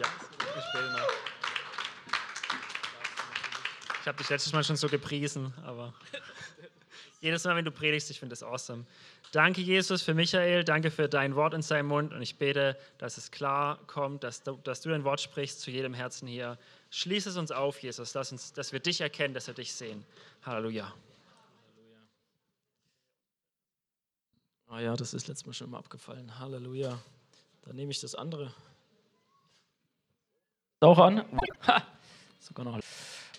Ja, ich noch. Ich habe dich letztes Mal schon so gepriesen, aber jedes Mal, wenn du predigst, ich finde das awesome. Danke, Jesus, für Michael. Danke für dein Wort in seinem Mund. Und ich bete, dass es klar kommt, dass du, dass du dein Wort sprichst zu jedem Herzen hier. Schließ es uns auf, Jesus. Lass uns, dass wir dich erkennen, dass wir dich sehen. Halleluja. Ah ja, das ist letztes Mal schon mal abgefallen. Halleluja. Dann nehme ich das andere. Auch an. Ha, sogar noch.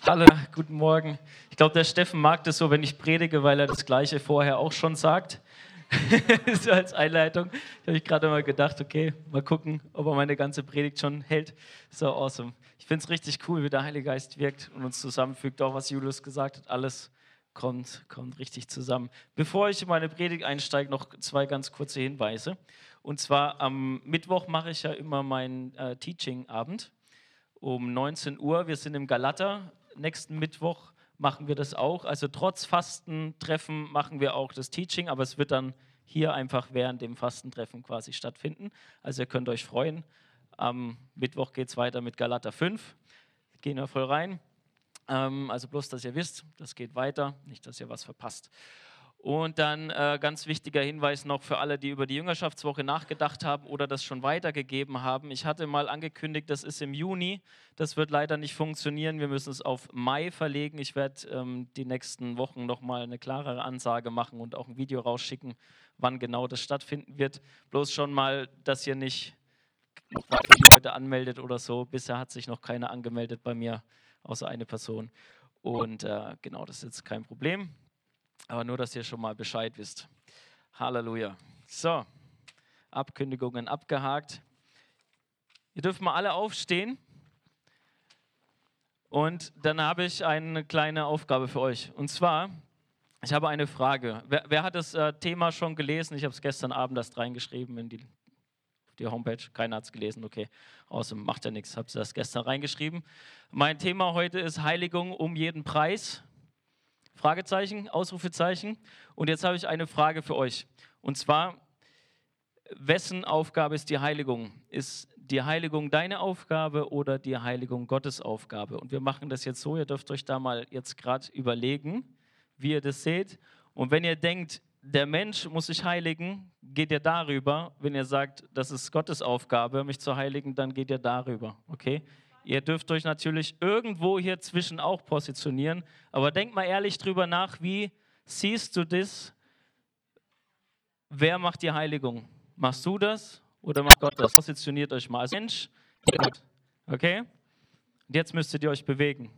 Hallo, guten Morgen. Ich glaube, der Steffen mag das so, wenn ich predige, weil er das Gleiche vorher auch schon sagt. so als Einleitung. Ich habe gerade mal gedacht, okay, mal gucken, ob er meine ganze Predigt schon hält. So awesome. Ich finde es richtig cool, wie der Heilige Geist wirkt und uns zusammenfügt. Auch was Julius gesagt hat, alles kommt, kommt richtig zusammen. Bevor ich in meine Predigt einsteige, noch zwei ganz kurze Hinweise. Und zwar am Mittwoch mache ich ja immer meinen äh, Teaching-Abend um 19 Uhr. Wir sind im Galater nächsten Mittwoch machen wir das auch. Also trotz Fastentreffen machen wir auch das Teaching, aber es wird dann hier einfach während dem Fastentreffen quasi stattfinden. Also ihr könnt euch freuen. Am Mittwoch geht es weiter mit Galater 5. Gehen wir voll rein. Ähm, also bloß, dass ihr wisst, das geht weiter, nicht, dass ihr was verpasst. Und dann äh, ganz wichtiger Hinweis noch für alle, die über die Jüngerschaftswoche nachgedacht haben oder das schon weitergegeben haben. Ich hatte mal angekündigt, das ist im Juni. Das wird leider nicht funktionieren. Wir müssen es auf Mai verlegen. Ich werde ähm, die nächsten Wochen nochmal eine klarere Ansage machen und auch ein Video rausschicken, wann genau das stattfinden wird. Bloß schon mal, dass ihr nicht noch Leute anmeldet oder so. Bisher hat sich noch keiner angemeldet bei mir, außer eine Person. Und äh, genau, das ist jetzt kein Problem. Aber nur, dass ihr schon mal Bescheid wisst. Halleluja. So, Abkündigungen abgehakt. Ihr dürft mal alle aufstehen. Und dann habe ich eine kleine Aufgabe für euch. Und zwar, ich habe eine Frage. Wer, wer hat das äh, Thema schon gelesen? Ich habe es gestern Abend erst reingeschrieben in die, die Homepage. Keiner hat es gelesen. Okay, außerdem macht ja nichts. Ich Habe das gestern reingeschrieben. Mein Thema heute ist Heiligung um jeden Preis. Fragezeichen, Ausrufezeichen. Und jetzt habe ich eine Frage für euch. Und zwar, wessen Aufgabe ist die Heiligung? Ist die Heiligung deine Aufgabe oder die Heiligung Gottes Aufgabe? Und wir machen das jetzt so, ihr dürft euch da mal jetzt gerade überlegen, wie ihr das seht. Und wenn ihr denkt, der Mensch muss sich heiligen, geht ihr darüber. Wenn ihr sagt, das ist Gottes Aufgabe, mich zu heiligen, dann geht ihr darüber. Okay? Ihr dürft euch natürlich irgendwo hier zwischen auch positionieren, aber denkt mal ehrlich drüber nach, wie siehst du das? Wer macht die Heiligung? Machst du das oder macht Gott das? Positioniert euch mal als Mensch. Okay? Und jetzt müsstet ihr euch bewegen.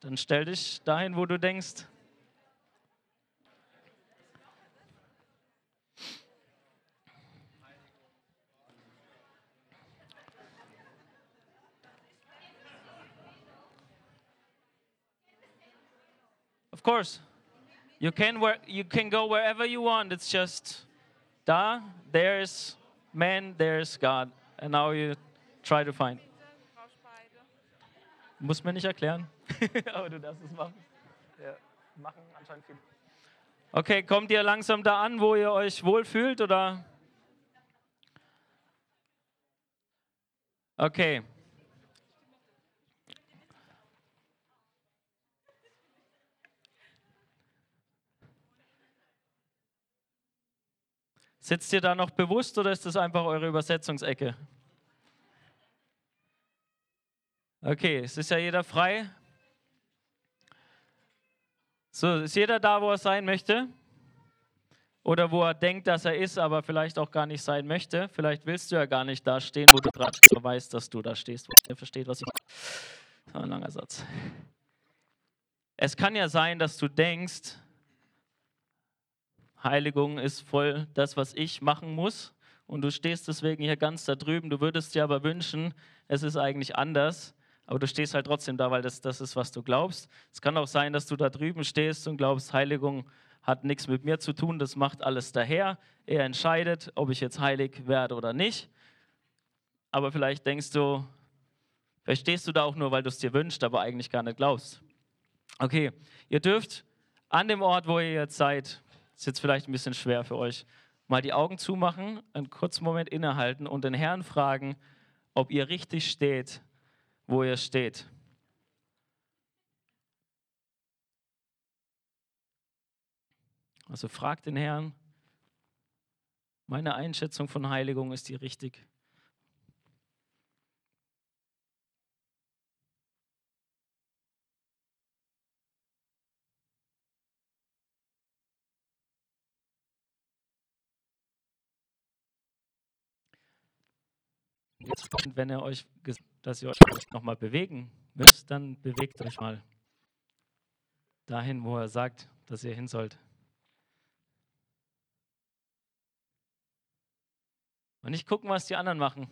Dann stell dich dahin, wo du denkst, Of course. You can, where, you can go wherever you want. It's just da, there's man, there's God. And now you try to find. Muss mir nicht erklären. Aber du darfst es machen. Ja, machen anscheinend viel. Okay, kommt ihr langsam da an, wo ihr euch wohlfühlt oder? Okay. Sitzt ihr da noch bewusst oder ist das einfach eure Übersetzungsecke? Okay, es ist ja jeder frei. So, ist jeder da, wo er sein möchte? Oder wo er denkt, dass er ist, aber vielleicht auch gar nicht sein möchte? Vielleicht willst du ja gar nicht da stehen, wo du gerade weißt, dass du da stehst. Wer versteht, was ich meine? Das ein langer Satz. Es kann ja sein, dass du denkst, Heiligung ist voll das, was ich machen muss. Und du stehst deswegen hier ganz da drüben. Du würdest dir aber wünschen, es ist eigentlich anders. Aber du stehst halt trotzdem da, weil das, das ist, was du glaubst. Es kann auch sein, dass du da drüben stehst und glaubst, Heiligung hat nichts mit mir zu tun, das macht alles daher. Er entscheidet, ob ich jetzt heilig werde oder nicht. Aber vielleicht denkst du, vielleicht stehst du da auch nur, weil du es dir wünschst, aber eigentlich gar nicht glaubst. Okay, ihr dürft an dem Ort, wo ihr jetzt seid, ist jetzt vielleicht ein bisschen schwer für euch. mal die Augen zumachen, einen kurzen Moment innehalten und den Herrn fragen, ob ihr richtig steht, wo ihr steht. Also fragt den Herrn, meine Einschätzung von Heiligung ist die richtig. Jetzt, wenn ihr euch, dass ihr euch nochmal bewegen müsst, dann bewegt euch mal dahin, wo er sagt, dass ihr hin sollt. Und nicht gucken, was die anderen machen,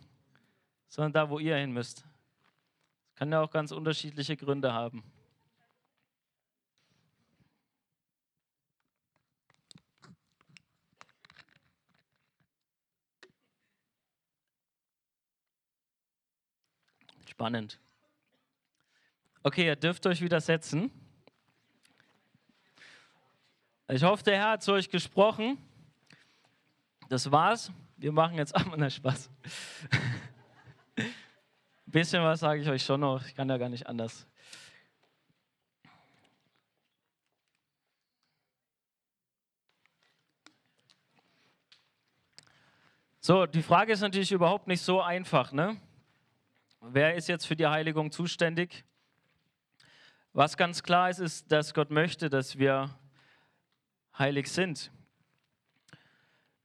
sondern da, wo ihr hin müsst. Das kann ja auch ganz unterschiedliche Gründe haben. Spannend. Okay, ihr dürft euch wieder setzen. Ich hoffe, der Herr hat zu euch gesprochen. Das war's. Wir machen jetzt ab und Spaß. Ein bisschen was sage ich euch schon noch. Ich kann ja gar nicht anders. So, die Frage ist natürlich überhaupt nicht so einfach. Ne? Wer ist jetzt für die Heiligung zuständig? Was ganz klar ist, ist, dass Gott möchte, dass wir heilig sind.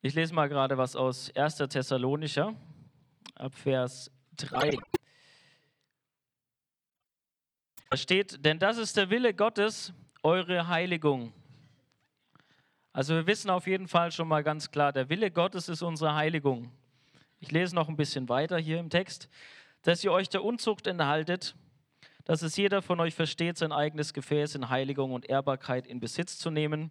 Ich lese mal gerade was aus 1. Thessalonicher, ab Vers 3. Da steht, denn das ist der Wille Gottes, eure Heiligung. Also wir wissen auf jeden Fall schon mal ganz klar, der Wille Gottes ist unsere Heiligung. Ich lese noch ein bisschen weiter hier im Text, dass ihr euch der Unzucht enthaltet, dass es jeder von euch versteht, sein eigenes Gefäß in Heiligung und Ehrbarkeit in Besitz zu nehmen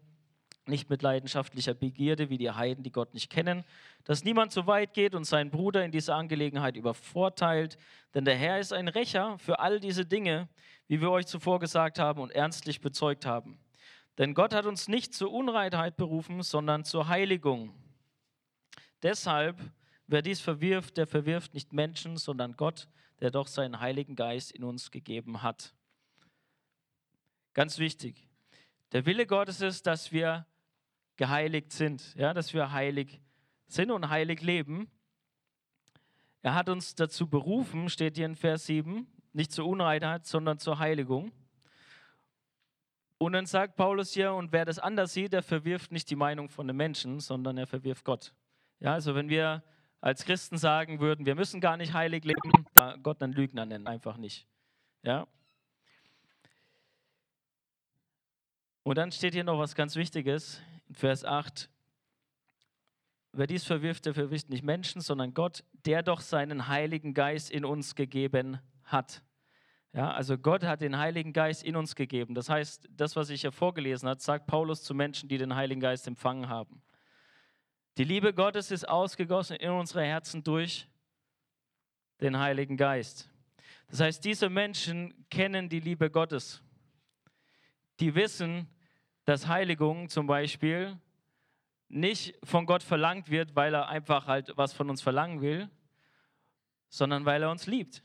nicht mit leidenschaftlicher Begierde wie die Heiden, die Gott nicht kennen, dass niemand so weit geht und seinen Bruder in dieser Angelegenheit übervorteilt, denn der Herr ist ein Rächer für all diese Dinge, wie wir euch zuvor gesagt haben und ernstlich bezeugt haben. Denn Gott hat uns nicht zur Unreinheit berufen, sondern zur Heiligung. Deshalb, wer dies verwirft, der verwirft nicht Menschen, sondern Gott, der doch seinen Heiligen Geist in uns gegeben hat. Ganz wichtig. Der Wille Gottes ist, dass wir geheiligt sind, ja, dass wir heilig sind und heilig leben. Er hat uns dazu berufen, steht hier in Vers 7, nicht zur Unreinheit, sondern zur Heiligung. Und dann sagt Paulus hier, und wer das anders sieht, der verwirft nicht die Meinung von den Menschen, sondern er verwirft Gott. Ja, also wenn wir als Christen sagen würden, wir müssen gar nicht heilig leben, Gott einen Lügner nennen, einfach nicht. Ja. Und dann steht hier noch was ganz Wichtiges. Vers 8, wer dies verwirft, der verwirft nicht Menschen, sondern Gott, der doch seinen Heiligen Geist in uns gegeben hat. Ja, also Gott hat den Heiligen Geist in uns gegeben. Das heißt, das, was ich hier vorgelesen habe, sagt Paulus zu Menschen, die den Heiligen Geist empfangen haben. Die Liebe Gottes ist ausgegossen in unsere Herzen durch den Heiligen Geist. Das heißt, diese Menschen kennen die Liebe Gottes. Die wissen, dass Heiligung zum Beispiel nicht von Gott verlangt wird, weil er einfach halt was von uns verlangen will, sondern weil er uns liebt.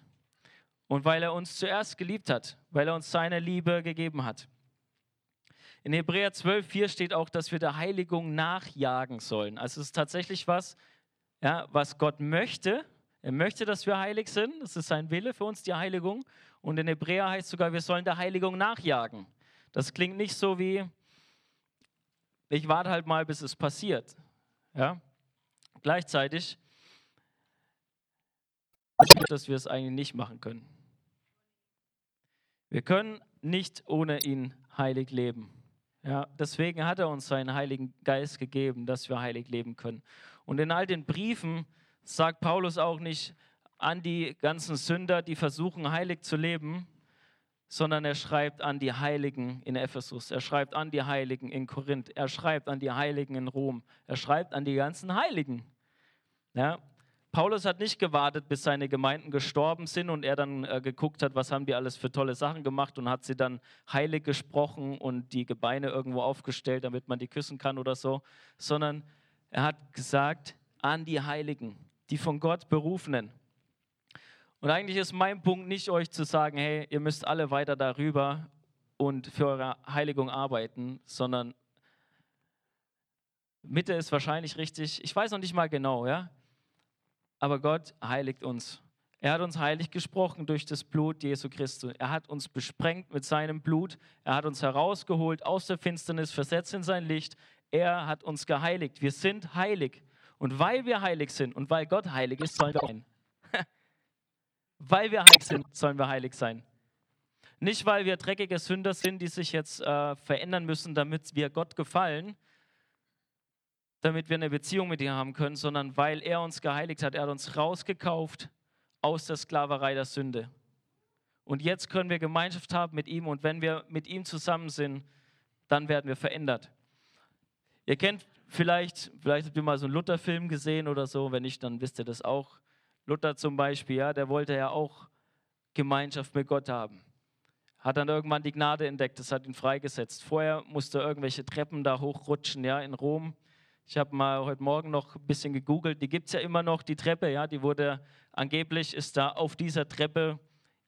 Und weil er uns zuerst geliebt hat, weil er uns seine Liebe gegeben hat. In Hebräer 12, 4 steht auch, dass wir der Heiligung nachjagen sollen. Also es ist tatsächlich was, ja, was Gott möchte. Er möchte, dass wir heilig sind. Das ist sein Wille für uns, die Heiligung. Und in Hebräer heißt sogar, wir sollen der Heiligung nachjagen. Das klingt nicht so wie, ich warte halt mal, bis es passiert. Ja? Gleichzeitig, dass wir es eigentlich nicht machen können. Wir können nicht ohne ihn heilig leben. Ja, deswegen hat er uns seinen Heiligen Geist gegeben, dass wir heilig leben können. Und in all den Briefen sagt Paulus auch nicht an die ganzen Sünder, die versuchen, heilig zu leben, sondern er schreibt an die Heiligen in Ephesus, er schreibt an die Heiligen in Korinth, er schreibt an die Heiligen in Rom, er schreibt an die ganzen Heiligen. Ja? Paulus hat nicht gewartet, bis seine Gemeinden gestorben sind und er dann äh, geguckt hat, was haben die alles für tolle Sachen gemacht und hat sie dann heilig gesprochen und die Gebeine irgendwo aufgestellt, damit man die küssen kann oder so, sondern Er hat gesagt, an die Heiligen, die von Gott berufenen. Und eigentlich ist mein Punkt nicht euch zu sagen, hey, ihr müsst alle weiter darüber und für eure Heiligung arbeiten, sondern Mitte ist wahrscheinlich richtig. Ich weiß noch nicht mal genau, ja. Aber Gott heiligt uns. Er hat uns heilig gesprochen durch das Blut Jesu Christus. Er hat uns besprengt mit seinem Blut. Er hat uns herausgeholt aus der Finsternis, versetzt in sein Licht. Er hat uns geheiligt. Wir sind heilig. Und weil wir heilig sind und weil Gott heilig ist, sollen wir sein. weil wir heilig sind, sollen wir heilig sein. Nicht, weil wir dreckige Sünder sind, die sich jetzt äh, verändern müssen, damit wir Gott gefallen, damit wir eine Beziehung mit ihm haben können, sondern weil er uns geheiligt hat. Er hat uns rausgekauft aus der Sklaverei der Sünde. Und jetzt können wir Gemeinschaft haben mit ihm und wenn wir mit ihm zusammen sind, dann werden wir verändert. Ihr kennt vielleicht, vielleicht habt ihr mal so einen Luther-Film gesehen oder so, wenn nicht, dann wisst ihr das auch. Luther zum Beispiel, ja, der wollte ja auch Gemeinschaft mit Gott haben. Hat dann irgendwann die Gnade entdeckt, das hat ihn freigesetzt. Vorher musste er irgendwelche Treppen da hochrutschen, ja, in Rom. Ich habe mal heute Morgen noch ein bisschen gegoogelt, die gibt es ja immer noch, die Treppe, ja, die wurde, angeblich ist da auf dieser Treppe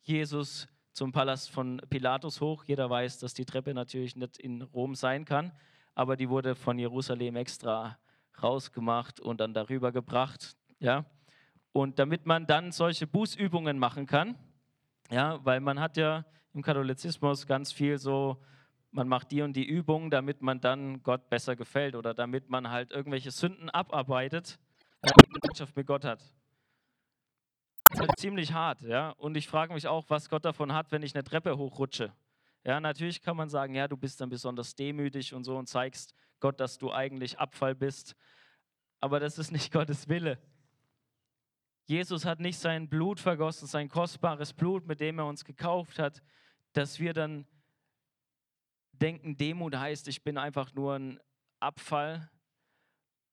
Jesus zum Palast von Pilatus hoch. Jeder weiß, dass die Treppe natürlich nicht in Rom sein kann, aber die wurde von Jerusalem extra rausgemacht und dann darüber gebracht, ja. Und damit man dann solche Bußübungen machen kann, ja, weil man hat ja im Katholizismus ganz viel so, man macht die und die Übungen, damit man dann Gott besser gefällt oder damit man halt irgendwelche Sünden abarbeitet, damit man Gemeinschaft mit Gott hat. Das ist halt ziemlich hart, ja. Und ich frage mich auch, was Gott davon hat, wenn ich eine Treppe hochrutsche. Ja, natürlich kann man sagen, ja, du bist dann besonders demütig und so und zeigst Gott, dass du eigentlich Abfall bist. Aber das ist nicht Gottes Wille. Jesus hat nicht sein Blut vergossen, sein kostbares Blut, mit dem er uns gekauft hat, dass wir dann denken, Demut heißt, ich bin einfach nur ein Abfall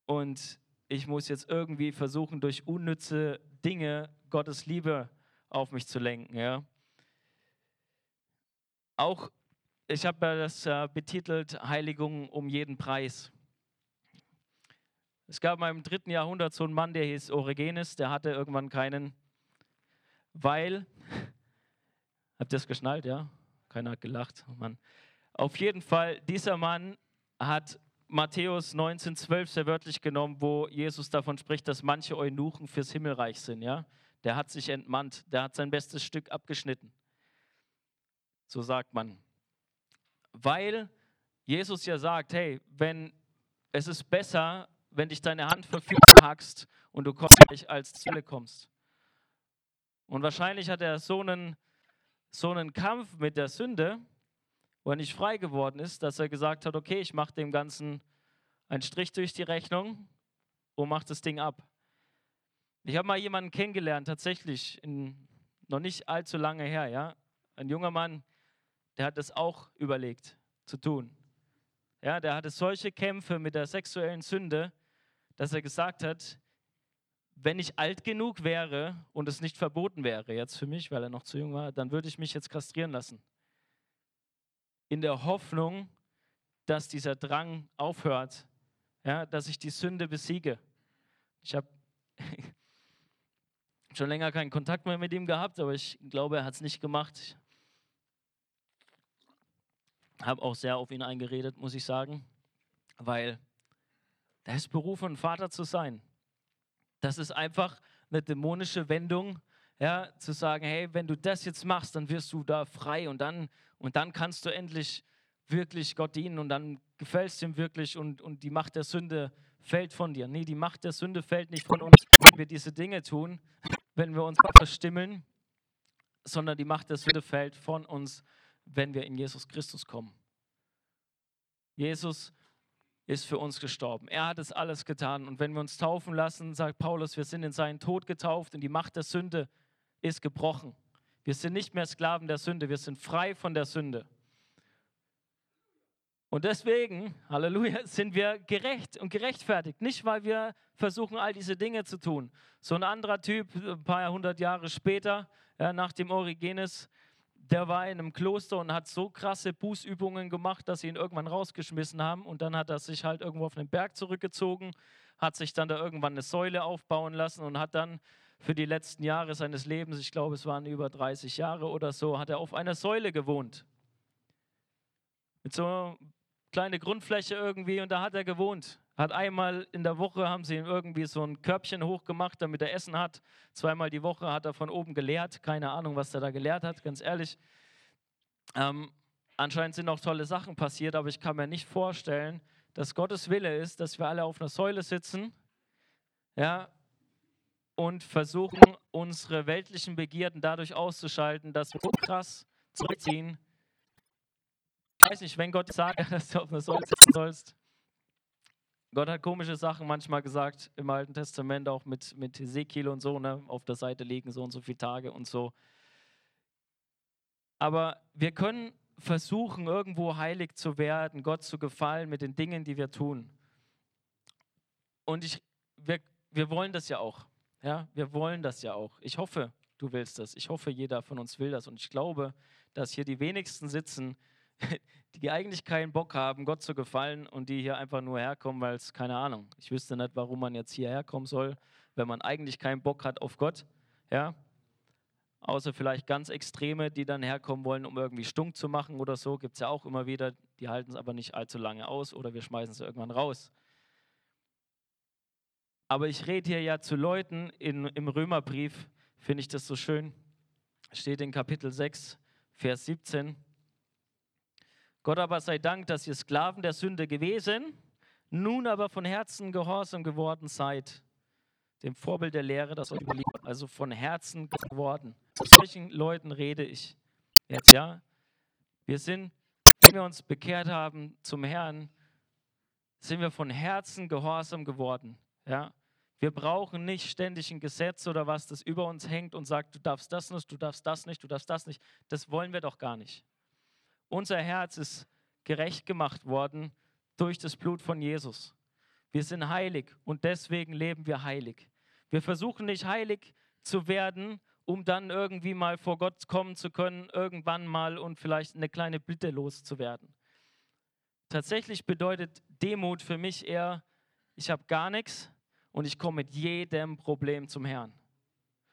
und ich muss jetzt irgendwie versuchen, durch unnütze Dinge Gottes Liebe auf mich zu lenken. Ja. Auch, ich habe das äh, betitelt, Heiligung um jeden Preis. Es gab mal im dritten Jahrhundert so einen Mann, der hieß Origenes, der hatte irgendwann keinen, weil, habt ihr es geschnallt, ja? Keiner hat gelacht, oh Mann. Auf jeden Fall, dieser Mann hat Matthäus 19,12 sehr wörtlich genommen, wo Jesus davon spricht, dass manche Eunuchen fürs Himmelreich sind, ja? Der hat sich entmannt, der hat sein bestes Stück abgeschnitten. So sagt man. Weil Jesus ja sagt, hey, wenn es ist besser, wenn dich deine Hand verfügt hackst und du gleich als Zelle kommst. Und wahrscheinlich hat er so einen, so einen Kampf mit der Sünde, wo er nicht frei geworden ist, dass er gesagt hat, okay, ich mache dem Ganzen einen Strich durch die Rechnung und mache das Ding ab. Ich habe mal jemanden kennengelernt, tatsächlich, in, noch nicht allzu lange her, ja. Ein junger Mann, der hat das auch überlegt zu tun. Ja, der hatte solche Kämpfe mit der sexuellen Sünde, dass er gesagt hat, wenn ich alt genug wäre und es nicht verboten wäre jetzt für mich, weil er noch zu jung war, dann würde ich mich jetzt kastrieren lassen. In der Hoffnung, dass dieser Drang aufhört, ja, dass ich die Sünde besiege. Ich habe schon länger keinen Kontakt mehr mit ihm gehabt, aber ich glaube, er hat es nicht gemacht. Ich habe auch sehr auf ihn eingeredet, muss ich sagen, weil er ist berufen, Vater zu sein. Das ist einfach eine dämonische Wendung, ja, zu sagen, hey, wenn du das jetzt machst, dann wirst du da frei und dann, und dann kannst du endlich wirklich Gott dienen und dann gefällst du ihm wirklich und, und die Macht der Sünde fällt von dir. Nee, die Macht der Sünde fällt nicht von uns, wenn wir diese Dinge tun, wenn wir uns verstimmeln, sondern die Macht der Sünde fällt von uns, wenn wir in Jesus Christus kommen. Jesus ist für uns gestorben. Er hat es alles getan. Und wenn wir uns taufen lassen, sagt Paulus, wir sind in seinen Tod getauft und die Macht der Sünde ist gebrochen. Wir sind nicht mehr Sklaven der Sünde, wir sind frei von der Sünde. Und deswegen, Halleluja, sind wir gerecht und gerechtfertigt. Nicht, weil wir versuchen, all diese Dinge zu tun. So ein anderer Typ, ein paar hundert Jahre später, ja, nach dem Origenes, der war in einem Kloster und hat so krasse Bußübungen gemacht, dass sie ihn irgendwann rausgeschmissen haben. Und dann hat er sich halt irgendwo auf einen Berg zurückgezogen, hat sich dann da irgendwann eine Säule aufbauen lassen und hat dann für die letzten Jahre seines Lebens, ich glaube es waren über 30 Jahre oder so, hat er auf einer Säule gewohnt. Mit so einer kleinen Grundfläche irgendwie und da hat er gewohnt. Hat einmal in der Woche haben sie ihm irgendwie so ein Körbchen hochgemacht, damit er Essen hat. Zweimal die Woche hat er von oben gelehrt. Keine Ahnung, was er da gelehrt hat, ganz ehrlich. Ähm, anscheinend sind auch tolle Sachen passiert, aber ich kann mir nicht vorstellen, dass Gottes Wille ist, dass wir alle auf einer Säule sitzen, ja, und versuchen, unsere weltlichen Begierden dadurch auszuschalten, dass wir so krass zurückziehen. Ich weiß nicht, wenn Gott sagt, dass du auf einer Säule sitzen sollst. Gott hat komische Sachen manchmal gesagt im Alten Testament, auch mit, mit Ezekiel und so, ne, auf der Seite liegen so und so viele Tage und so. Aber wir können versuchen, irgendwo heilig zu werden, Gott zu gefallen mit den Dingen, die wir tun. Und ich, wir, wir wollen das ja auch. Ja, wir wollen das ja auch. Ich hoffe, du willst das. Ich hoffe, jeder von uns will das. Und ich glaube, dass hier die wenigsten sitzen, die eigentlich keinen Bock haben, Gott zu gefallen und die hier einfach nur herkommen, weil es, keine Ahnung, ich wüsste nicht, warum man jetzt hierher kommen soll, wenn man eigentlich keinen Bock hat auf Gott. Ja, außer vielleicht ganz Extreme, die dann herkommen wollen, um irgendwie stunk zu machen oder so, gibt es ja auch immer wieder, die halten es aber nicht allzu lange aus oder wir schmeißen es irgendwann raus. Aber ich rede hier ja zu Leuten in, im Römerbrief, finde ich das so schön. Steht in Kapitel 6, Vers 17. Gott aber sei Dank, dass ihr Sklaven der Sünde gewesen, nun aber von Herzen gehorsam geworden seid, dem Vorbild der Lehre, das euch überliegt, also von Herzen geworden. Zu solchen Leuten rede ich jetzt, ja. Wir sind, wenn wir uns bekehrt haben zum Herrn, sind wir von Herzen gehorsam geworden, ja. Wir brauchen nicht ständig ein Gesetz oder was, das über uns hängt und sagt, du darfst das nicht, du darfst das nicht, du darfst das nicht. Das wollen wir doch gar nicht. Unser Herz ist gerecht gemacht worden durch das Blut von Jesus. Wir sind heilig und deswegen leben wir heilig. Wir versuchen nicht heilig zu werden, um dann irgendwie mal vor Gott kommen zu können, irgendwann mal und vielleicht eine kleine Bitte loszuwerden. Tatsächlich bedeutet Demut für mich eher, ich habe gar nichts, und ich komme mit jedem Problem zum Herrn.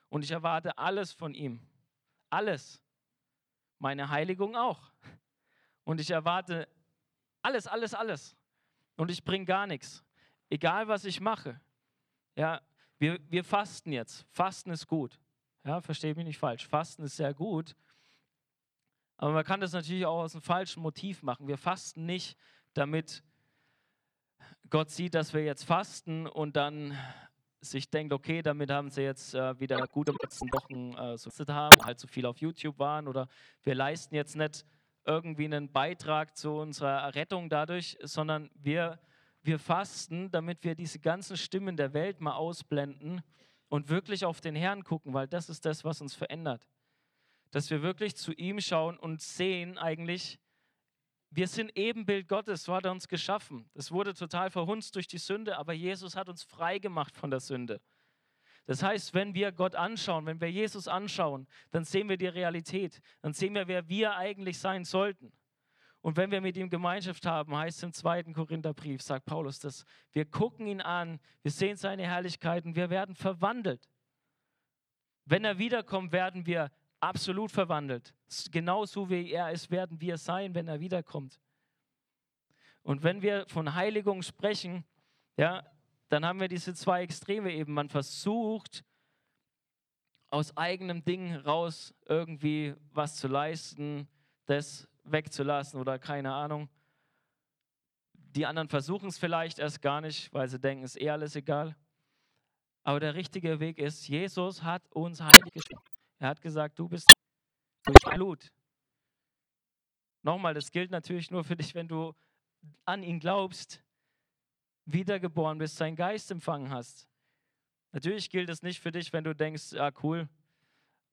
Und ich erwarte alles von ihm. Alles. Meine Heiligung auch. Und ich erwarte alles, alles, alles. Und ich bringe gar nichts. Egal, was ich mache. Ja, wir, wir fasten jetzt. Fasten ist gut. Ja, verstehe mich nicht falsch. Fasten ist sehr gut. Aber man kann das natürlich auch aus einem falschen Motiv machen. Wir fasten nicht, damit Gott sieht, dass wir jetzt fasten und dann sich denkt, okay, damit haben sie jetzt äh, wieder gute letzten Wochen äh, so haben, halt so viel auf YouTube waren oder wir leisten jetzt nicht irgendwie einen Beitrag zu unserer Rettung dadurch, sondern wir, wir fasten, damit wir diese ganzen Stimmen der Welt mal ausblenden und wirklich auf den Herrn gucken, weil das ist das, was uns verändert. Dass wir wirklich zu ihm schauen und sehen eigentlich, wir sind Ebenbild Gottes, so hat er uns geschaffen. Das wurde total verhunzt durch die Sünde, aber Jesus hat uns frei gemacht von der Sünde. Das heißt, wenn wir Gott anschauen, wenn wir Jesus anschauen, dann sehen wir die Realität. Dann sehen wir, wer wir eigentlich sein sollten. Und wenn wir mit ihm Gemeinschaft haben, heißt es im zweiten Korintherbrief, sagt Paulus das, wir gucken ihn an, wir sehen seine Herrlichkeiten, wir werden verwandelt. Wenn er wiederkommt, werden wir absolut verwandelt. Genauso wie er ist, werden wir sein, wenn er wiederkommt. Und wenn wir von Heiligung sprechen, ja, dann haben wir diese zwei Extreme eben. Man versucht, aus eigenem Ding raus irgendwie was zu leisten, das wegzulassen oder keine Ahnung. Die anderen versuchen es vielleicht erst gar nicht, weil sie denken, es ist eh alles egal. Aber der richtige Weg ist, Jesus hat uns heilig geschaffen. Er hat gesagt, du bist durch Blut. Nochmal, das gilt natürlich nur für dich, wenn du an ihn glaubst, wiedergeboren bist, seinen Geist empfangen hast. Natürlich gilt es nicht für dich, wenn du denkst, ah cool,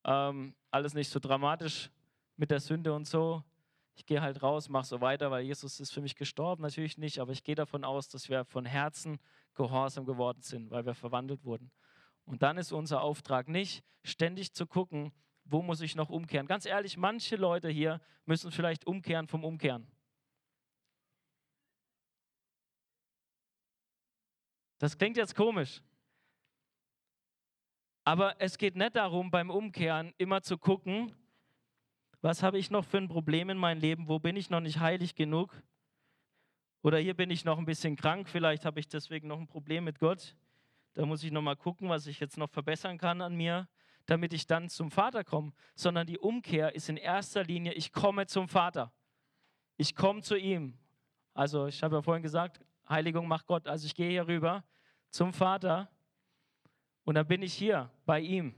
ähm, alles nicht so dramatisch mit der Sünde und so. Ich gehe halt raus, mache so weiter, weil Jesus ist für mich gestorben. Natürlich nicht, aber ich gehe davon aus, dass wir von Herzen gehorsam geworden sind, weil wir verwandelt wurden. Und dann ist unser Auftrag nicht, ständig zu gucken, wo muss ich noch umkehren. Ganz ehrlich, manche Leute hier müssen vielleicht umkehren vom Umkehren. Das klingt jetzt komisch. Aber es geht nicht darum, beim Umkehren immer zu gucken, was habe ich noch für ein Problem in meinem Leben, wo bin ich noch nicht heilig genug? Oder hier bin ich noch ein bisschen krank, vielleicht habe ich deswegen noch ein Problem mit Gott. Da muss ich noch mal gucken, was ich jetzt noch verbessern kann an mir, damit ich dann zum Vater komme. Sondern die Umkehr ist in erster Linie, ich komme zum Vater. Ich komme zu ihm. Also ich habe ja vorhin gesagt, Heiligung macht Gott. Also ich gehe hier rüber zum Vater und dann bin ich hier bei ihm.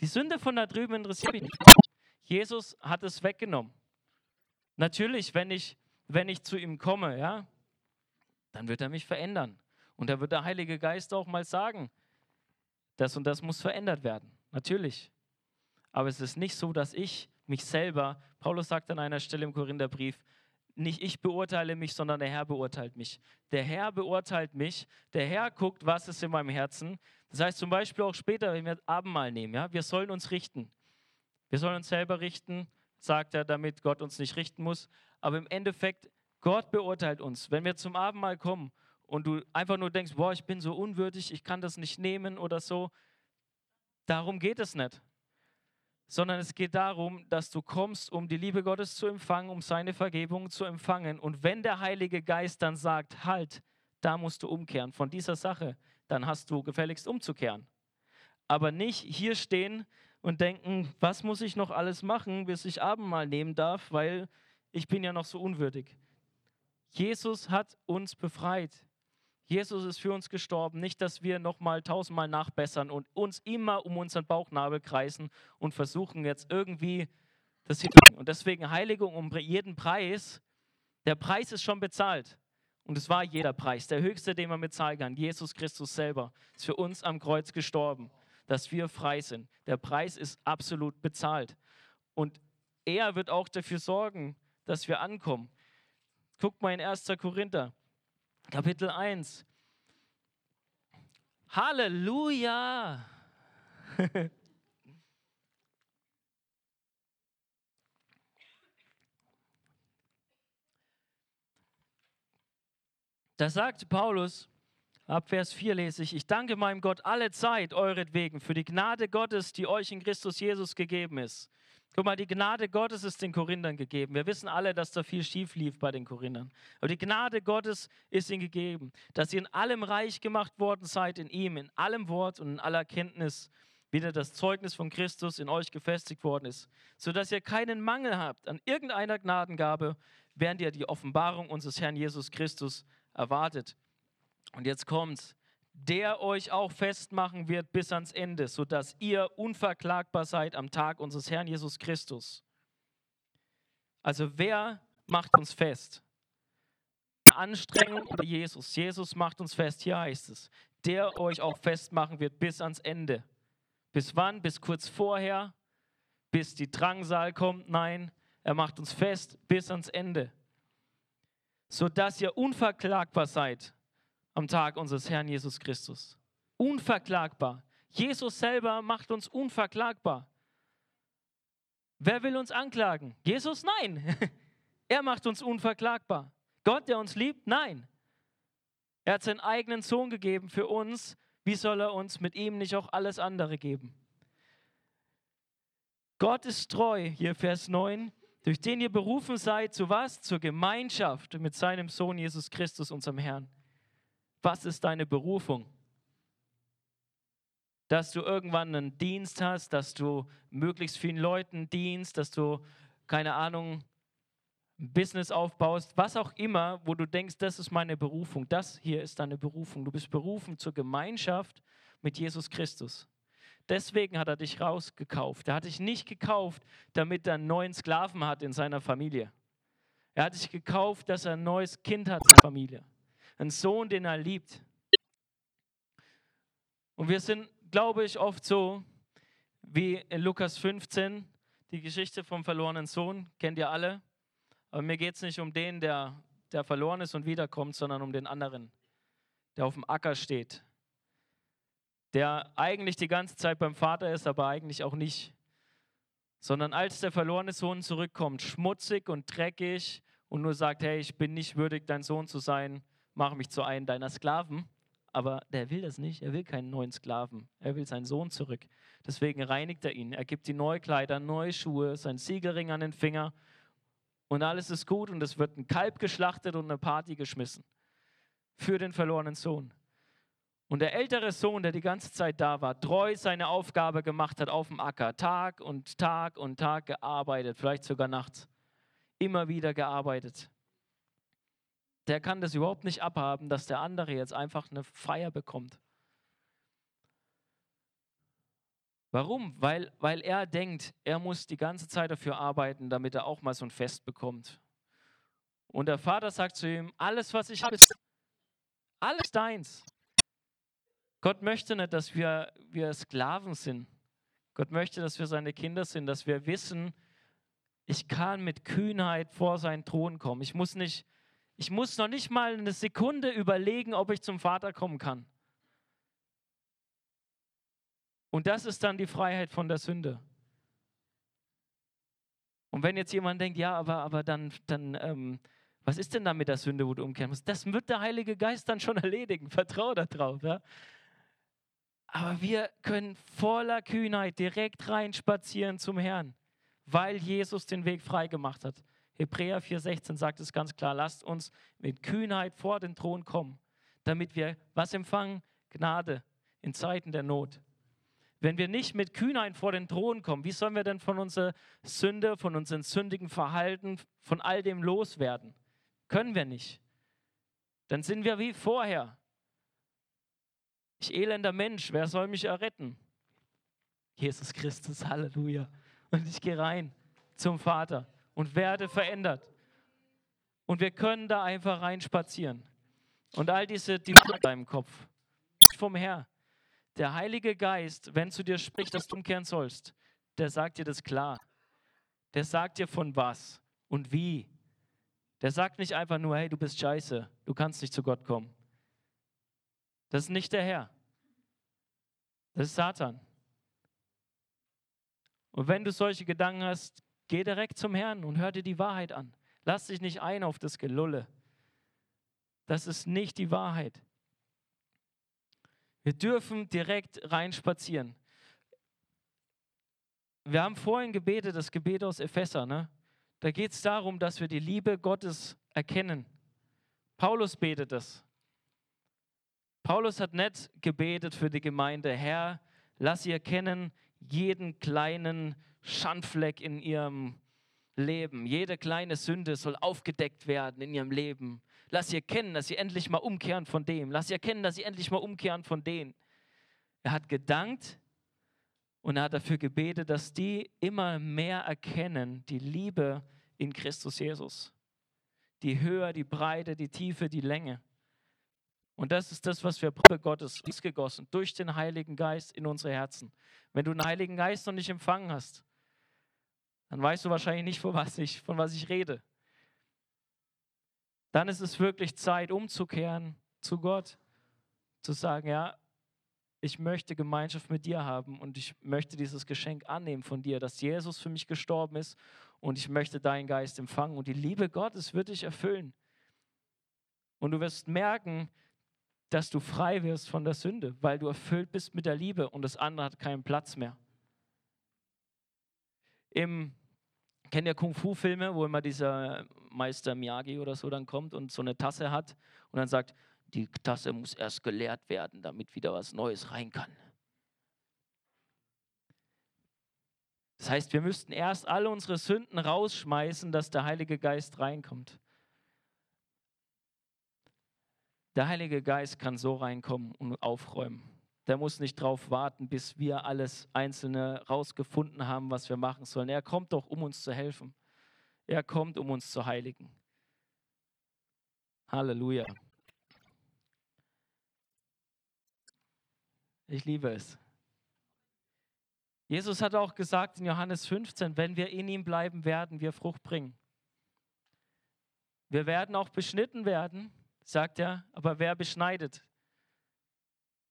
Die Sünde von da drüben interessiert mich nicht. Jesus hat es weggenommen. Natürlich, wenn ich, wenn ich zu ihm komme, ja, dann wird er mich verändern. Und da wird der Heilige Geist auch mal sagen, das und das muss verändert werden. Natürlich. Aber es ist nicht so, dass ich mich selber, Paulus sagt an einer Stelle im Korintherbrief, nicht ich beurteile mich, sondern der Herr beurteilt mich. Der Herr beurteilt mich, der Herr guckt, was ist in meinem Herzen. Das heißt zum Beispiel auch später, wenn wir Abendmahl nehmen, ja, wir sollen uns richten. Wir sollen uns selber richten, sagt er, damit Gott uns nicht richten muss. Aber im Endeffekt, Gott beurteilt uns. Wenn wir zum Abendmahl kommen und du einfach nur denkst, boah, ich bin so unwürdig, ich kann das nicht nehmen oder so, darum geht es nicht sondern es geht darum, dass du kommst, um die Liebe Gottes zu empfangen, um seine Vergebung zu empfangen. Und wenn der Heilige Geist dann sagt, halt, da musst du umkehren von dieser Sache, dann hast du gefälligst umzukehren. Aber nicht hier stehen und denken, was muss ich noch alles machen, bis ich Abendmahl nehmen darf, weil ich bin ja noch so unwürdig. Jesus hat uns befreit. Jesus ist für uns gestorben, nicht, dass wir nochmal tausendmal nachbessern und uns immer um unseren Bauchnabel kreisen und versuchen jetzt irgendwie das hinzukriegen. Und deswegen Heiligung um jeden Preis. Der Preis ist schon bezahlt. Und es war jeder Preis, der höchste, den man bezahlen kann. Jesus Christus selber ist für uns am Kreuz gestorben, dass wir frei sind. Der Preis ist absolut bezahlt. Und er wird auch dafür sorgen, dass wir ankommen. Guckt mal in 1. Korinther. Kapitel 1. Halleluja! da sagt Paulus, ab Vers 4 lese ich, ich danke meinem Gott alle Zeit euretwegen für die Gnade Gottes, die euch in Christus Jesus gegeben ist Guck mal, die Gnade Gottes ist den Korinthern gegeben. Wir wissen alle, dass da viel schief lief bei den Korinthern. Aber die Gnade Gottes ist ihnen gegeben, dass ihr in allem reich gemacht worden seid, in ihm, in allem Wort und in aller Kenntnis, wieder das Zeugnis von Christus in euch gefestigt worden ist, sodass ihr keinen Mangel habt an irgendeiner Gnadengabe, während ihr die Offenbarung unseres Herrn Jesus Christus erwartet. Und jetzt kommt's der euch auch festmachen wird bis ans Ende, sodass ihr unverklagbar seid am Tag unseres Herrn Jesus Christus. Also wer macht uns fest? Anstrengung oder Jesus? Jesus macht uns fest, hier heißt es, der euch auch festmachen wird bis ans Ende. Bis wann? Bis kurz vorher? Bis die Drangsal kommt? Nein, er macht uns fest bis ans Ende. Sodass ihr unverklagbar seid am Tag unseres Herrn Jesus Christus. Unverklagbar. Jesus selber macht uns unverklagbar. Wer will uns anklagen? Jesus? Nein. Er macht uns unverklagbar. Gott, der uns liebt? Nein. Er hat seinen eigenen Sohn gegeben für uns. Wie soll er uns mit ihm nicht auch alles andere geben? Gott ist treu, hier Vers 9, durch den ihr berufen seid zu was? Zur Gemeinschaft mit seinem Sohn Jesus Christus, unserem Herrn. Was ist deine Berufung? Dass du irgendwann einen Dienst hast, dass du möglichst vielen Leuten dienst, dass du, keine Ahnung, ein Business aufbaust, was auch immer, wo du denkst, das ist meine Berufung. Das hier ist deine Berufung. Du bist berufen zur Gemeinschaft mit Jesus Christus. Deswegen hat er dich rausgekauft. Er hat dich nicht gekauft, damit er einen neuen Sklaven hat in seiner Familie. Er hat dich gekauft, dass er ein neues Kind hat in seiner Familie einen Sohn, den er liebt. Und wir sind, glaube ich, oft so wie in Lukas 15, die Geschichte vom verlorenen Sohn, kennt ihr alle. Aber mir geht es nicht um den, der, der verloren ist und wiederkommt, sondern um den anderen, der auf dem Acker steht, der eigentlich die ganze Zeit beim Vater ist, aber eigentlich auch nicht. Sondern als der verlorene Sohn zurückkommt, schmutzig und dreckig und nur sagt, hey, ich bin nicht würdig, dein Sohn zu sein, mache mich zu einem deiner Sklaven. aber der will das nicht. Er will keinen neuen Sklaven. Er will seinen Sohn zurück. Deswegen reinigt er ihn. Er gibt die neue Kleider, neue Schuhe, sein Siegelring an den Finger und alles ist gut und es wird ein Kalb geschlachtet und eine Party geschmissen für den verlorenen Sohn. Und der ältere Sohn, der die ganze Zeit da war, treu seine Aufgabe gemacht hat auf dem Acker, Tag und Tag und Tag gearbeitet, vielleicht sogar nachts, immer wieder gearbeitet. Der kann das überhaupt nicht abhaben, dass der andere jetzt einfach eine Feier bekommt. Warum? Weil, weil er denkt, er muss die ganze Zeit dafür arbeiten, damit er auch mal so ein Fest bekommt. Und der Vater sagt zu ihm, alles, was ich habe, alles deins. Gott möchte nicht, dass wir, wir Sklaven sind. Gott möchte, dass wir seine Kinder sind, dass wir wissen, ich kann mit Kühnheit vor seinen Thron kommen. Ich muss, nicht, ich muss noch nicht mal eine Sekunde überlegen, ob ich zum Vater kommen kann. Und das ist dann die Freiheit von der Sünde. Und wenn jetzt jemand denkt, ja, aber, aber dann, dann ähm, was ist denn da mit der Sünde, wo du umkehren musst? Das wird der Heilige Geist dann schon erledigen. Vertraue darauf. Ja? Aber wir können voller Kühnheit direkt reinspazieren zum Herrn, weil Jesus den Weg frei gemacht hat. Hebräer 4,16 sagt es ganz klar: Lasst uns mit Kühnheit vor den Thron kommen, damit wir was empfangen? Gnade in Zeiten der Not. Wenn wir nicht mit Kühnheit vor den Thron kommen, wie sollen wir denn von unserer Sünde, von unserem sündigen Verhalten, von all dem loswerden? Können wir nicht. Dann sind wir wie vorher. Ich elender Mensch, wer soll mich erretten? Jesus Christus, Halleluja. Und ich gehe rein zum Vater und werde verändert. Und wir können da einfach reinspazieren. Und all diese, die in deinem Kopf, vom Herr. Der Heilige Geist, wenn zu dir spricht, dass du umkehren sollst, der sagt dir das klar. Der sagt dir von was und wie. Der sagt nicht einfach nur, hey, du bist scheiße, du kannst nicht zu Gott kommen. Das ist nicht der Herr. Das ist Satan. Und wenn du solche Gedanken hast, geh direkt zum Herrn und hör dir die Wahrheit an. Lass dich nicht ein auf das Gelulle. Das ist nicht die Wahrheit. Wir dürfen direkt reinspazieren. Wir haben vorhin gebetet, das Gebet aus Epheser. Ne? Da geht es darum, dass wir die Liebe Gottes erkennen. Paulus betet das. Paulus hat nicht gebetet für die Gemeinde, Herr, lass sie erkennen jeden kleinen Schandfleck in ihrem Leben. Jede kleine Sünde soll aufgedeckt werden in ihrem Leben. Lass sie erkennen, dass sie endlich mal umkehren von dem. Lass sie erkennen, dass sie endlich mal umkehren von denen. Er hat gedankt und er hat dafür gebetet, dass die immer mehr erkennen, die Liebe in Christus Jesus. Die Höhe, die Breite, die Tiefe, die Länge. Und das ist das, was wir Gottes gegossen durch den Heiligen Geist in unsere Herzen. Wenn du den Heiligen Geist noch nicht empfangen hast, dann weißt du wahrscheinlich nicht, von was ich, von was ich rede. Dann ist es wirklich Zeit, umzukehren zu Gott, zu sagen, ja, ich möchte Gemeinschaft mit dir haben und ich möchte dieses Geschenk annehmen von dir, dass Jesus für mich gestorben ist und ich möchte deinen Geist empfangen und die Liebe Gottes wird dich erfüllen. Und du wirst merken, dass du frei wirst von der Sünde, weil du erfüllt bist mit der Liebe und das andere hat keinen Platz mehr. Im kennt ihr Kung-Fu-Filme, wo immer dieser Meister Miyagi oder so dann kommt und so eine Tasse hat und dann sagt, die Tasse muss erst geleert werden, damit wieder was Neues rein kann. Das heißt, wir müssten erst alle unsere Sünden rausschmeißen, dass der Heilige Geist reinkommt. Der Heilige Geist kann so reinkommen und aufräumen. Der muss nicht darauf warten, bis wir alles Einzelne rausgefunden haben, was wir machen sollen. Er kommt doch, um uns zu helfen. Er kommt, um uns zu heiligen. Halleluja. Ich liebe es. Jesus hat auch gesagt in Johannes 15, wenn wir in ihm bleiben, werden wir Frucht bringen. Wir werden auch beschnitten werden, sagt er, aber wer beschneidet?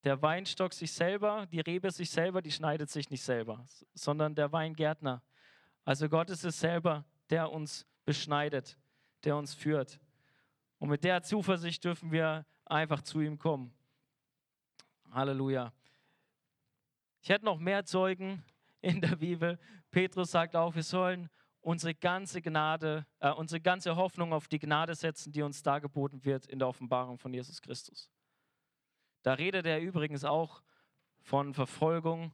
Der Weinstock sich selber, die Rebe sich selber, die schneidet sich nicht selber, sondern der Weingärtner. Also Gott ist es selber, der uns beschneidet, der uns führt. Und mit der Zuversicht dürfen wir einfach zu ihm kommen. Halleluja. Ich hätte noch mehr Zeugen in der Bibel. Petrus sagt auch, wir sollen unsere ganze Gnade, äh, unsere ganze Hoffnung auf die Gnade setzen, die uns dargeboten wird in der Offenbarung von Jesus Christus. Da redet er übrigens auch von Verfolgung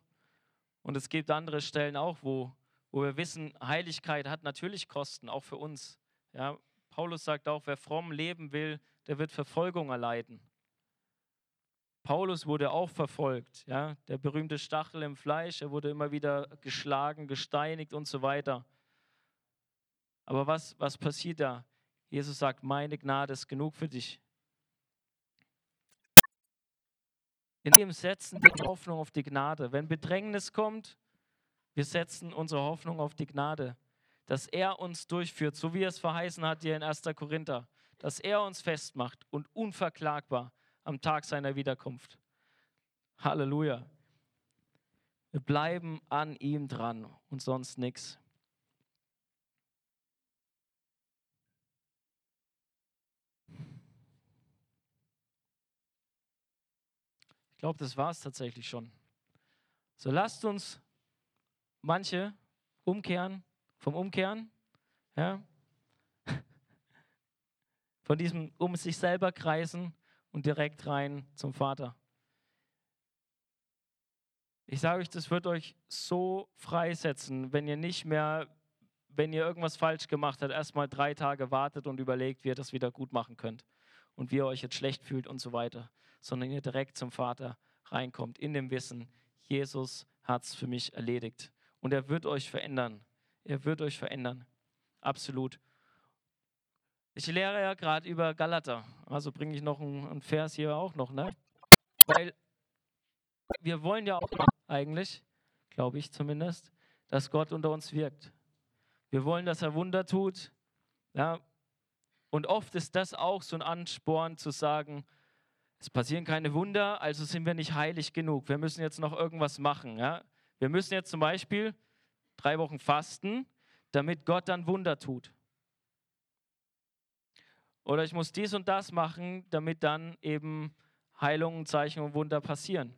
und es gibt andere Stellen auch, wo, wo wir wissen, Heiligkeit hat natürlich Kosten, auch für uns. Ja, Paulus sagt auch, wer fromm leben will, der wird Verfolgung erleiden. Paulus wurde auch verfolgt, ja, der berühmte Stachel im Fleisch, er wurde immer wieder geschlagen, gesteinigt und so weiter. Aber was, was passiert da? Jesus sagt, meine Gnade ist genug für dich. In dem setzen wir die Hoffnung auf die Gnade. Wenn Bedrängnis kommt, wir setzen unsere Hoffnung auf die Gnade, dass er uns durchführt, so wie er es verheißen hat hier in 1. Korinther, dass er uns festmacht und unverklagbar am Tag seiner Wiederkunft. Halleluja. Wir bleiben an ihm dran und sonst nichts. Glaube, das war es tatsächlich schon. So lasst uns manche umkehren, vom Umkehren, ja, von diesem um sich selber kreisen und direkt rein zum Vater. Ich sage euch, das wird euch so freisetzen, wenn ihr nicht mehr, wenn ihr irgendwas falsch gemacht habt, erstmal drei Tage wartet und überlegt, wie ihr das wieder gut machen könnt und wie ihr euch jetzt schlecht fühlt und so weiter, sondern ihr direkt zum Vater reinkommt, in dem Wissen, Jesus hat es für mich erledigt. Und er wird euch verändern. Er wird euch verändern. Absolut. Ich lehre ja gerade über Galater. Also bringe ich noch einen, Vers hier auch noch, ne? Weil wir wollen ja auch eigentlich, glaube ich zumindest, dass Gott unter uns wirkt. Wir wollen, dass er Wunder tut. Ja, und oft ist das auch so ein Ansporn zu sagen, es passieren keine Wunder, also sind wir nicht heilig genug. Wir müssen jetzt noch irgendwas machen. Ja? Wir müssen jetzt zum Beispiel drei Wochen fasten, damit Gott dann Wunder tut. Oder ich muss dies und das machen, damit dann eben Heilungen, Zeichen und Wunder passieren.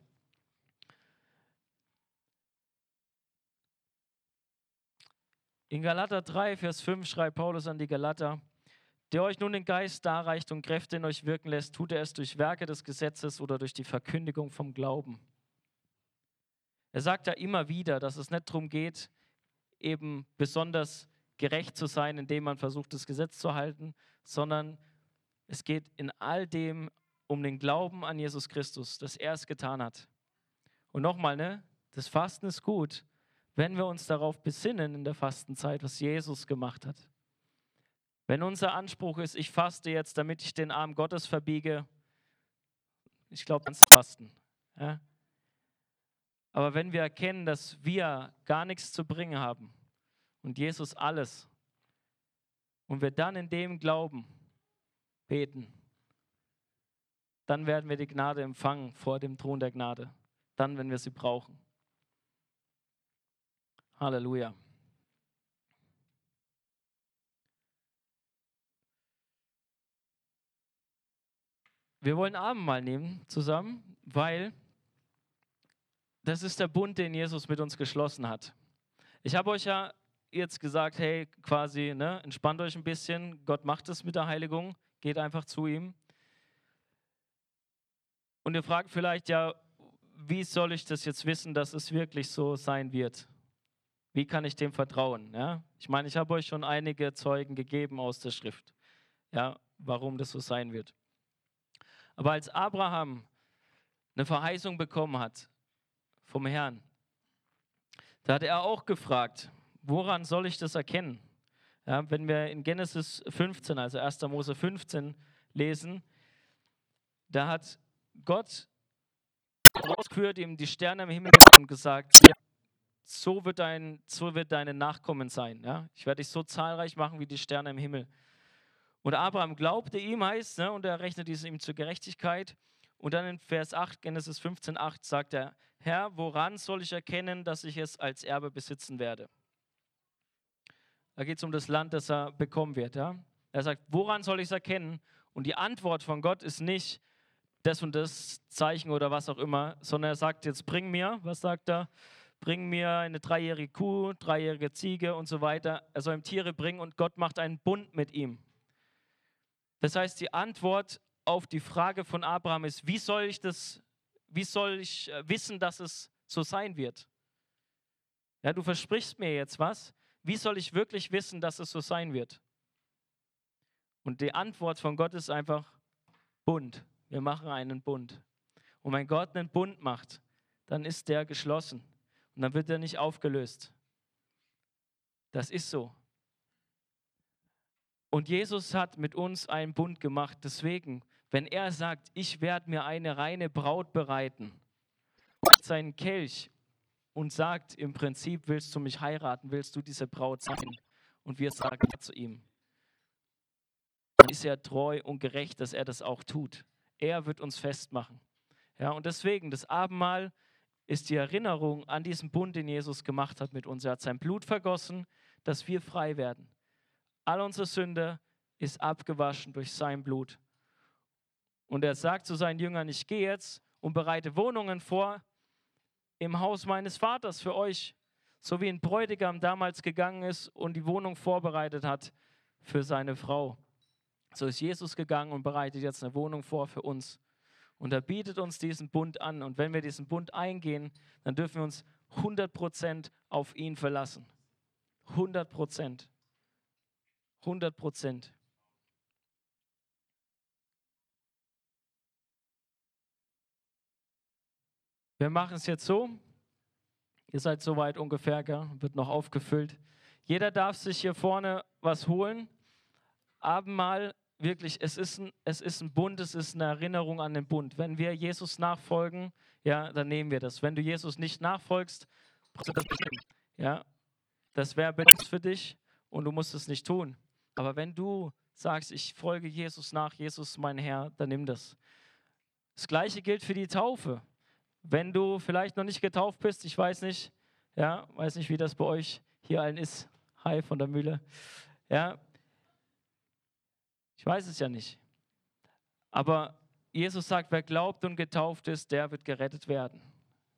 In Galater 3, Vers 5 schreibt Paulus an die Galater, der euch nun den Geist darreicht und Kräfte in euch wirken lässt, tut er es durch Werke des Gesetzes oder durch die Verkündigung vom Glauben. Er sagt ja immer wieder, dass es nicht darum geht, eben besonders gerecht zu sein, indem man versucht, das Gesetz zu halten, sondern es geht in all dem um den Glauben an Jesus Christus, dass er es getan hat. Und nochmal, ne, das Fasten ist gut, wenn wir uns darauf besinnen in der Fastenzeit, was Jesus gemacht hat. Wenn unser Anspruch ist, ich faste jetzt, damit ich den Arm Gottes verbiege, ich glaube, dann ist Fasten. Ja? Aber wenn wir erkennen, dass wir gar nichts zu bringen haben und Jesus alles, und wir dann in dem Glauben beten, dann werden wir die Gnade empfangen vor dem Thron der Gnade. Dann, wenn wir sie brauchen. Halleluja. Wir wollen Abendmahl nehmen zusammen, weil das ist der Bund, den Jesus mit uns geschlossen hat. Ich habe euch ja jetzt gesagt, hey, quasi, ne, entspannt euch ein bisschen, Gott macht es mit der Heiligung, geht einfach zu ihm. Und ihr fragt vielleicht, ja, wie soll ich das jetzt wissen, dass es wirklich so sein wird? Wie kann ich dem vertrauen? Ja? Ich meine, ich habe euch schon einige Zeugen gegeben aus der Schrift, ja, warum das so sein wird. Aber als Abraham eine Verheißung bekommen hat vom Herrn, da hat er auch gefragt, woran soll ich das erkennen? Ja, wenn wir in Genesis 15, also 1. Mose 15 lesen, da hat Gott ausgeführt, ihm die Sterne im Himmel und gesagt, so wird, dein, so wird deine Nachkommen sein. Ja? Ich werde dich so zahlreich machen wie die Sterne im Himmel. Und Abraham glaubte ihm, heißt, ne, und er rechnete es ihm zur Gerechtigkeit. Und dann in Vers 8, Genesis 15, 8 sagt er, Herr, woran soll ich erkennen, dass ich es als Erbe besitzen werde? Da geht es um das Land, das er bekommen wird. Ja? Er sagt, woran soll ich es erkennen? Und die Antwort von Gott ist nicht, das und das Zeichen oder was auch immer, sondern er sagt jetzt, bring mir, was sagt er? Bring mir eine dreijährige Kuh, dreijährige Ziege und so weiter. Er soll ihm Tiere bringen und Gott macht einen Bund mit ihm. Das heißt, die Antwort auf die Frage von Abraham ist, wie soll ich das, wie soll ich äh, wissen, dass es so sein wird? Ja, du versprichst mir jetzt was. Wie soll ich wirklich wissen, dass es so sein wird? Und die Antwort von Gott ist einfach Bund. Wir machen einen Bund. Und wenn Gott einen Bund macht, dann ist der geschlossen und dann wird er nicht aufgelöst. Das ist so. Und Jesus hat mit uns einen Bund gemacht. Deswegen, wenn er sagt, ich werde mir eine reine Braut bereiten, seinen Kelch und sagt im Prinzip, willst du mich heiraten, willst du diese Braut sein? Und wir sagen zu ihm, dann ist er treu und gerecht, dass er das auch tut. Er wird uns festmachen. Ja, und deswegen, das Abendmahl ist die Erinnerung an diesen Bund, den Jesus gemacht hat mit uns. Er hat sein Blut vergossen, dass wir frei werden. All unsere Sünde ist abgewaschen durch sein Blut. Und er sagt zu seinen Jüngern, ich gehe jetzt und bereite Wohnungen vor, im Haus meines Vaters für euch, so wie ein Bräutigam damals gegangen ist und die Wohnung vorbereitet hat für seine Frau. So ist Jesus gegangen und bereitet jetzt eine Wohnung vor für uns. Und er bietet uns diesen Bund an. Und wenn wir diesen Bund eingehen, dann dürfen wir uns 100% auf ihn verlassen. 100%. 100%. Wir machen es jetzt so. Ihr seid soweit ungefähr, gell? wird noch aufgefüllt. Jeder darf sich hier vorne was holen. Abendmahl, wirklich, es ist, ein, es ist ein Bund, es ist eine Erinnerung an den Bund. Wenn wir Jesus nachfolgen, ja, dann nehmen wir das. Wenn du Jesus nicht nachfolgst, das. Ja, das wäre benutzt für dich und du musst es nicht tun. Aber wenn du sagst, ich folge Jesus nach, Jesus mein Herr, dann nimm das. Das gleiche gilt für die Taufe. Wenn du vielleicht noch nicht getauft bist, ich weiß nicht, ja, weiß nicht, wie das bei euch hier allen ist. Hi von der Mühle. Ja, ich weiß es ja nicht. Aber Jesus sagt, wer glaubt und getauft ist, der wird gerettet werden.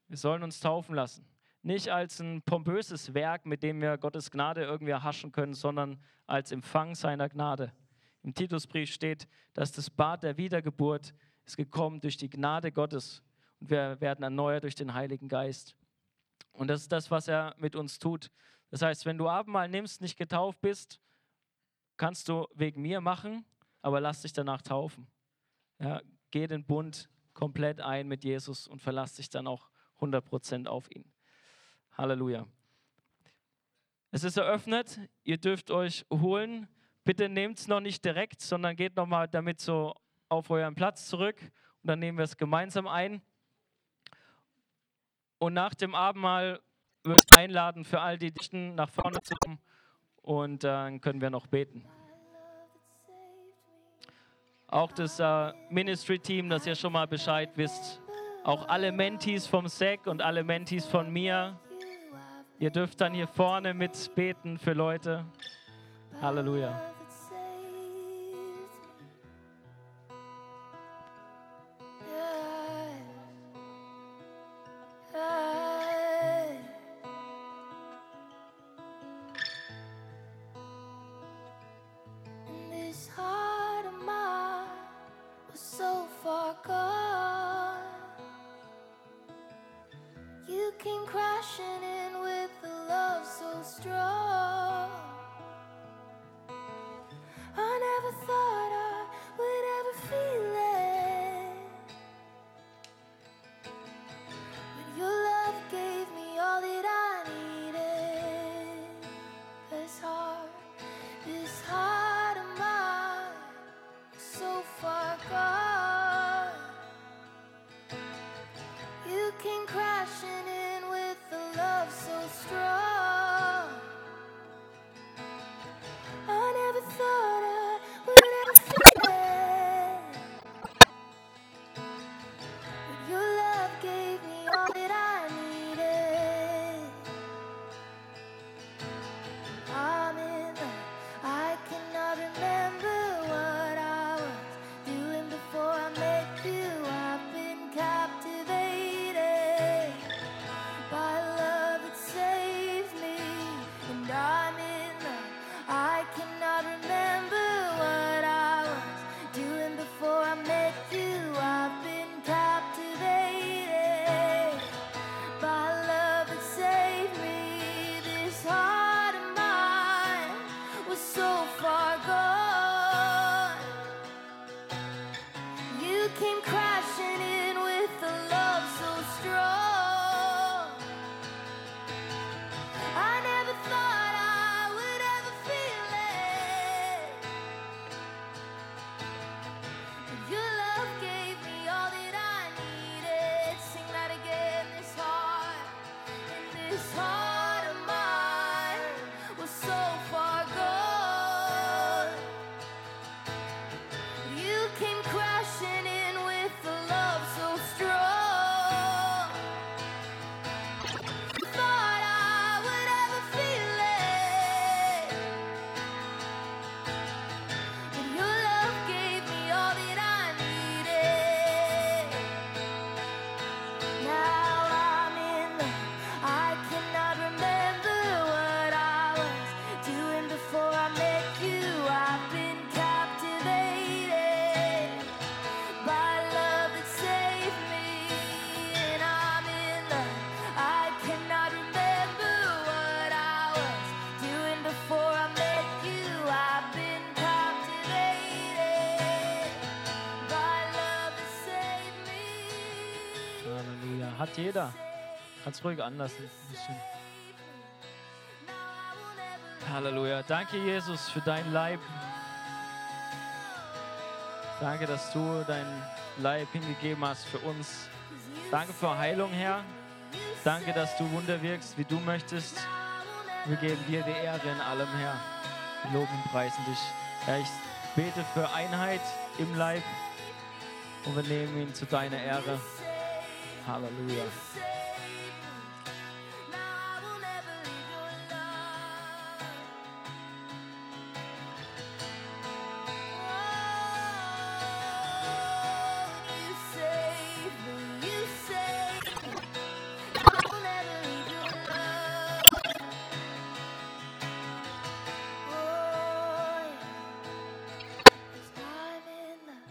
Wir sollen uns taufen lassen. Nicht als ein pompöses Werk, mit dem wir Gottes Gnade irgendwie erhaschen können, sondern als Empfang seiner Gnade. Im Titusbrief steht, dass das Bad der Wiedergeburt ist gekommen durch die Gnade Gottes und wir werden erneuert durch den Heiligen Geist. Und das ist das, was er mit uns tut. Das heißt, wenn du Abendmahl nimmst, nicht getauft bist, kannst du wegen mir machen, aber lass dich danach taufen. Ja, geh den Bund komplett ein mit Jesus und verlass dich dann auch 100% auf ihn. Halleluja. Es ist eröffnet, ihr dürft euch holen. Bitte nehmt es noch nicht direkt, sondern geht nochmal damit so auf euren Platz zurück und dann nehmen wir es gemeinsam ein. Und nach dem Abendmahl würde ich einladen, für all die Dichten nach vorne zu kommen und dann können wir noch beten. Auch das äh, Ministry-Team, dass ihr schon mal Bescheid wisst. Auch alle Mentees vom SEC und alle Mentees von mir. Ihr dürft dann hier vorne mitbeten für Leute. Halleluja. Hat jeder. Kannst ruhig anlassen. Ein bisschen. Halleluja. Danke, Jesus, für dein Leib. Danke, dass du dein Leib hingegeben hast für uns. Danke für Heilung, Herr. Danke, dass du Wunder wirkst, wie du möchtest. Wir geben dir die Ehre in allem, Herr. Wir loben und preisen dich. Herr, ich bete für Einheit im Leib und wir nehmen ihn zu deiner Ehre. Halleluja.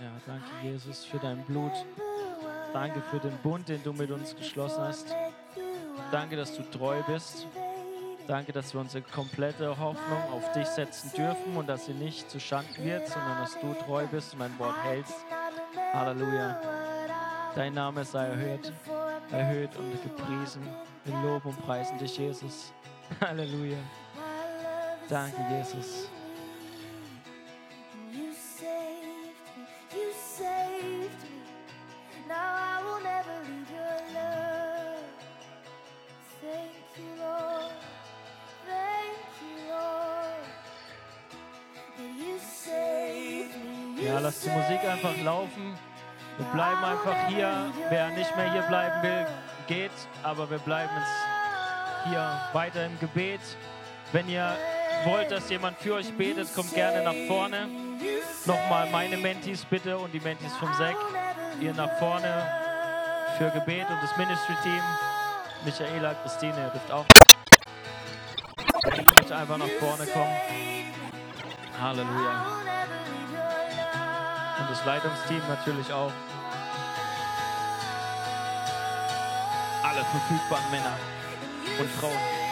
Ja, danke, Jesus, für dein Blut. Danke für den Bund, den du mit uns geschlossen hast. Danke, dass du treu bist. Danke, dass wir unsere komplette Hoffnung auf dich setzen dürfen und dass sie nicht zu Schanden wird, sondern dass du treu bist und dein Wort hältst. Halleluja. Dein Name sei erhöht, erhöht und gepriesen. Wir loben und preisen dich, Jesus. Halleluja. Danke, Jesus. Wir bleiben einfach hier. Wer nicht mehr hier bleiben will, geht. Aber wir bleiben hier weiter im Gebet. Wenn ihr wollt, dass jemand für euch betet, kommt gerne nach vorne. Nochmal meine Mentis bitte und die Mentis vom Sek. Ihr nach vorne für Gebet und das Ministry-Team. Michaela, Christine, ihr dürft auch könnt einfach nach vorne kommen. Halleluja. Und das Leitungsteam natürlich auch. Alle verfügbaren Männer und Frauen.